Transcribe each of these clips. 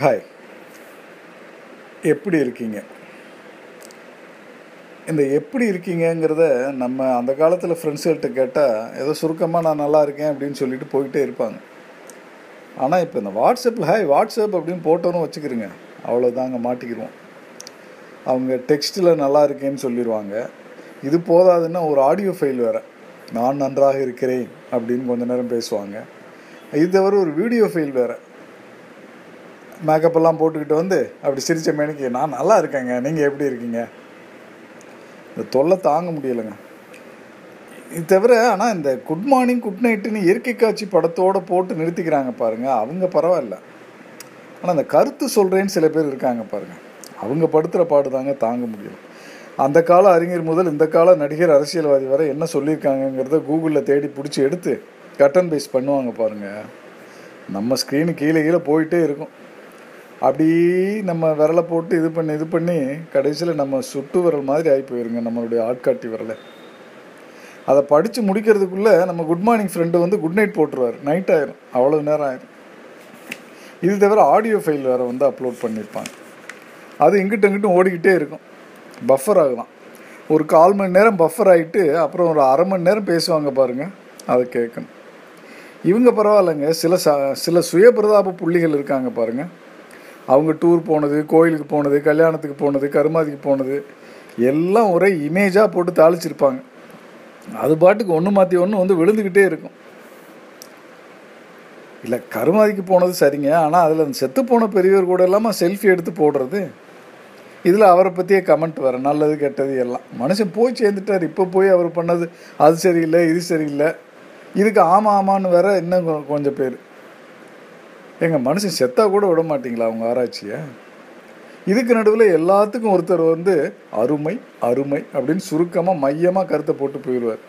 Hi. எப்படி இருக்கீங்க? இந்த எப்படி இருக்கீங்கங்கிறத நம்ம அந்த காலத்தில் ஃப்ரெண்ட்ஸுகள்கிட்ட கேட்டால் ஏதோ சுருக்கமாக நான் நல்லா இருக்கேன் அப்படின்னு சொல்லிட்டு போயிட்டே இருப்பாங்க. ஆனால் இப்போ இந்த வாட்ஸ்அப்பில் ஹாய் வாட்ஸ்அப் அப்படின்னு போட்டோன்னு வச்சுக்கிறோங்க. அவ்வளோதாங்க மாட்டிக்கிடுவோம் அவங்க டெக்ஸ்ட்டில் நல்லா இருக்கேன்னு சொல்லிடுவாங்க இது போதாதுன்னா ஒரு ஆடியோ ஃபைல் வேறு. நான் நன்றாக இருக்கிறேன் அப்படின்னு கொஞ்ச நேரம் பேசுவாங்க. இது தவிர ஒரு வீடியோ ஃபைல் வேறு. மேக்கப்பெல்லாம் போட்டுக்கிட்டு வந்து அப்படி சிரித்த மேனிக்கு நான் நல்லா இருக்கேங்க. நீங்கள் எப்படி இருக்கீங்க? இந்த தொல்லை தாங்க முடியலைங்க. இது தவிர ஆனால் இந்த குட் மார்னிங் குட் நைட்டுன்னு இயற்கை காட்சி படத்தோடு போட்டு நிறுத்திக்கிறாங்க பாருங்கள் அவங்க பரவாயில்ல. ஆனால் அந்த கருத்து சொல்கிறேன்னு சில பேர் இருக்காங்க பாருங்கள் அவங்க படுத்துகிற பாடு தாங்க தாங்க முடியல. அந்த கால அறிஞர் முதல் இந்த கால நடிகர் அரசியல்வாதி வரை என்ன சொல்லியிருக்காங்கங்கிறத கூகுளில் தேடி பிடிச்சி எடுத்து கட்டன் பேஸ் பண்ணுவாங்க பாருங்கள் நம்ம ஸ்க்ரீனு கீழே கீழே போயிட்டே இருக்கும். அப்படி நம்ம விரலை போட்டு இது பண்ணி இது பண்ணி கடைசியில் நம்ம சுட்டு விரல் மாதிரி ஆகி போயிருங்க நம்மளுடைய ஆட்காட்டி விரலை. அதை படித்து முடிக்கிறதுக்குள்ளே நம்ம குட் மார்னிங் ஃப்ரெண்டு வந்து குட் நைட் போட்டுருவார். நைட் ஆயிரும். அவ்வளோ நேரம் ஆயிரும். இது தவிர ஆடியோ ஃபைல் வேறு வந்து அப்லோட் பண்ணியிருப்பாங்க அது இங்கிட்ட இங்கிட்டும் ஓடிக்கிட்டே இருக்கும். பஃபர் ஆகலாம். ஒரு கால் மணி நேரம் பஃபர் ஆகிட்டு அப்புறம் ஒரு அரை மணி நேரம் பேசுவாங்க பாருங்கள் அதை கேட்கணும். இவங்க பரவாயில்லைங்க. சில ச சில சுயபிரதாப புள்ளிகள் இருக்காங்க பாருங்கள் அவங்க டூர் போனது கோயிலுக்கு போனது கல்யாணத்துக்கு போனது கருமாதிக்கு போனது எல்லாம் ஒரே இமேஜாக போட்டு தாளிச்சிருப்பாங்க. அது பாட்டுக்கு ஒன்று மாற்றி ஒன்று வந்து விழுந்துக்கிட்டே இருக்கும். இல்லை கருமாதிக்கு போனது சரிங்க ஆனால் அதில் அந்த செத்து போன பெரியவர் கூட இல்லாமல் செல்ஃபி எடுத்து போடுறது இதில் அவரை பற்றியே கமெண்ட் வர நல்லது கெட்டது எல்லாம். மனுஷன் போய் சேர்ந்துட்டார் இப்போ போய் அவர் பண்ணது அது சரியில்லை இது சரியில்லை. இதுக்கு ஆமாம் ஆமான்னு வேற இன்னும் கொஞ்சம் பேர். எங்கள் மனுஷன் செத்தா கூட விட மாட்டீங்களா அவங்க ஆராய்ச்சியை? இதுக்கு நடுவில் எல்லாத்துக்கும் ஒருத்தர் வந்து அருமை அருமை அப்படின்னு சுருக்கமாக மையமாக கருத்தை போட்டு போயிடுவார்.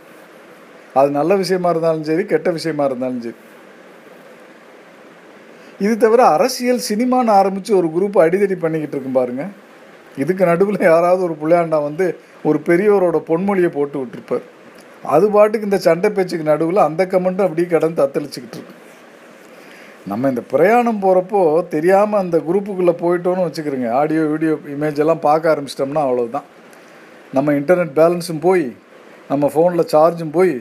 அது நல்ல விஷயமா இருந்தாலும் சரி கெட்ட விஷயமா இருந்தாலும் சரி. இது தவிர அரசியல் சினிமான்னு ஆரம்பித்து ஒரு குரூப் அடிதடி பண்ணிக்கிட்டு இருக்கும் பாருங்க. இதுக்கு நடுவில் யாராவது ஒரு புள்ளையாண்டா வந்து ஒரு பெரியவரோட பொன்மொழியை போட்டு விட்டுருப்பார். அது பாட்டுக்கு இந்த சண்டை பேச்சுக்கு நடுவில் அந்த கமெண்ட்டும் அப்படியே கடந்து தத்தளிச்சுக்கிட்டு இருக்கு. நம்ம இந்த பிரயாணம் போகிறப்போ தெரியாமல் அந்த குரூப்புக்குள்ளே போயிட்டோன்னு வச்சுக்கிறோங்க. ஆடியோ வீடியோ இமேஜ் எல்லாம் பார்க்க ஆரம்பிச்சிட்டோம்னா அவ்வளோதான் நம்ம இன்டர்நெட் பேலன்ஸும் போய் நம்ம ஃபோனில் சார்ஜும் போய்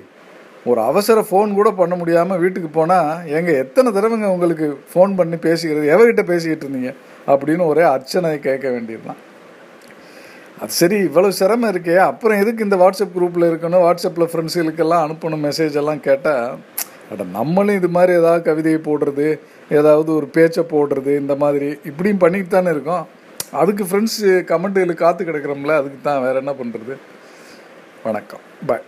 ஒரு அவசர ஃபோன் கூட பண்ண முடியாமல் வீட்டுக்கு போனால் எங்கள் எத்தனை தடவைங்க உங்களுக்கு ஃபோன் பண்ணி பேசிக்கிறது? எவர்கிட்ட பேசிக்கிட்டு இருந்தீங்க? அப்படின்னு ஒரே அர்ச்சனை கேட்க வேண்டியதுதான். அது சரி இவ்வளோ சிரமம் இருக்கே அப்புறம் எதுக்கு இந்த வாட்ஸ்அப் குரூப்பில் இருக்கணும்? வாட்ஸ்அப்பில் ஃப்ரெண்ட்ஸுகளுக்கெல்லாம் அனுப்பணும் மெசேஜ் எல்லாம் கேட்டால் அட நம்மளும் இது மாதிரி ஏதாவது கவிதையை போடுறது ஏதாவது ஒரு பேச்சை போடுறது இந்த மாதிரி இப்படியும் பண்ணிட்டு தானே இருக்கோம். அதுக்கு ஃப்ரெண்ட்ஸ் கமெண்ட்டுகளுக்கு காத்து கிடக்குறோம்ல அதுக்கு தான் வேற என்ன பண்ணுறது வணக்கம். பாய்